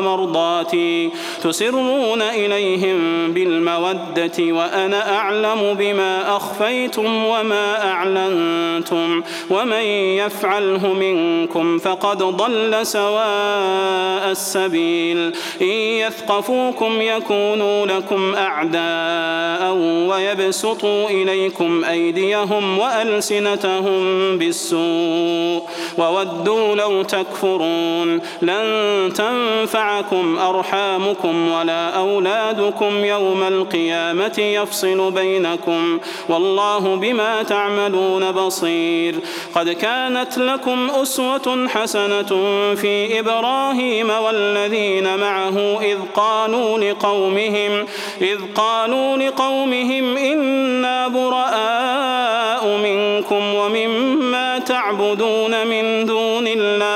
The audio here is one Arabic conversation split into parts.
مرضاتي تسرون إليهم بالمودة وأنا أعلم بما أخفيتم وما أعلنتم ومن يفعله منكم فقد ضل سواء السبيل إن يثقفوكم يكونوا لكم أعداء ويبسطوا إليكم أيديهم وألسنتهم بالسوء وودوا لو تكفرون لن تنفعكم أرحامكم ولا أولادكم يوم القيامة يفصل بينكم والله بما تعملون بصير. قد كانت لكم أسوة حسنة في إبراهيم والذين معه إذ قالوا لقومهم إذ قالوا لقومهم إنا براء منكم ومما تعبدون من دون الله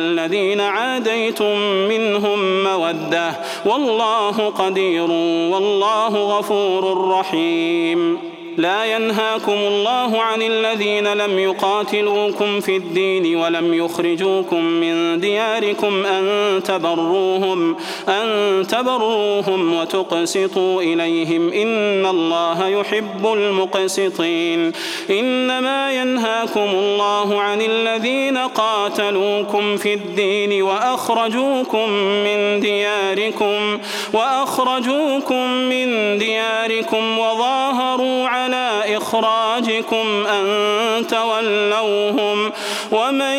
الذين عاديتم منهم مودة. والله قدير والله غفور رحيم. لا ينهاكم الله عن الذين لم يقاتلوكم في الدين ولم يخرجوكم من دياركم أن تبروهم أن تبروهم وتقسطوا إليهم. إن الله يحب المقسطين. إنما ينهاكم الله عن الذين قاتلوكم في الدين وأخرجوكم من دياركم وأخرجوكم من دياركم وظاهروا على على إخراجكم أن تولوهم ومن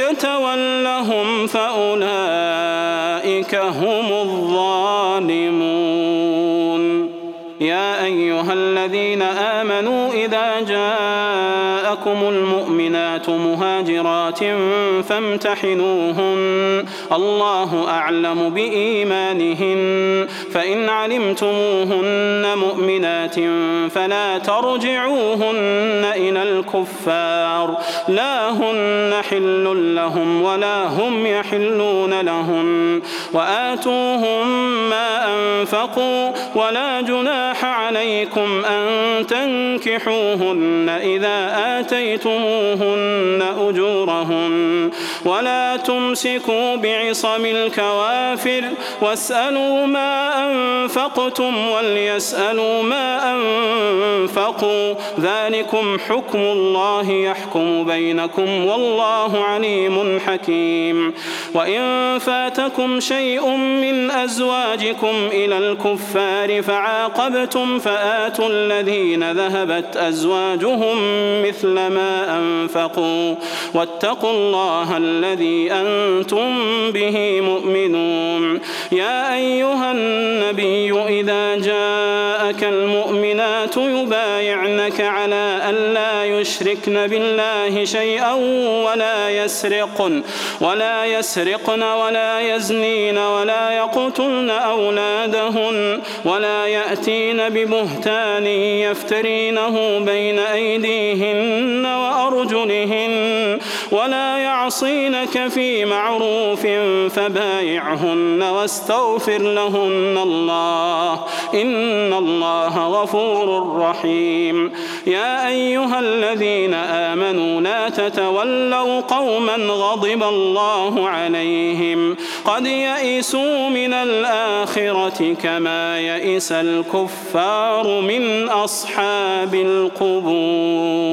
يتولهم فأولئك هم الظالمون الذين آمنوا إذا جاءكم المؤمنات مهاجرات فامتحنوهن. الله أعلم بإيمانهن. فإن علمتموهن مؤمنات فلا ترجعوهن إلى الكفار. لا هن حل لهم ولا هم يحلون لهم. وآتوهم ما أنفقوا ولا جناح عليكم أن تنكحوهن إذا آتيتموهن أجورهن ولا تمسكوا بعصم الكوافر واسألوا ما أنفقتم وليسألوا ما أنفقوا ذلكم حكم الله يحكم بينكم والله عليم حكيم وإن فاتكم شيء من أزواجكم إلى الكفار فعاقبتم فآتوا الذين ذهبت أزواجهم مثل ما أنفقوا واتقوا الله الذي أنتم به مؤمنون. يا أيها النبي إذا جاءك المؤمنات يبايعنك على أن لا يشركن بالله شيئا ولا يسرقن ولا يسرقن ولا يزنين ولا يقتلن أولادهن ولا يأتين ببهتان يفترينه بين أيديهن وأرجلهن. ولا يعصينك في معروف فبايعهن واستغفر لهن الله إن الله غفور رحيم يا أيها الذين آمنوا لا تتولوا قوما غضب الله عليهم قد يئسوا من الآخرة كما يئس الكفار من أصحاب القبور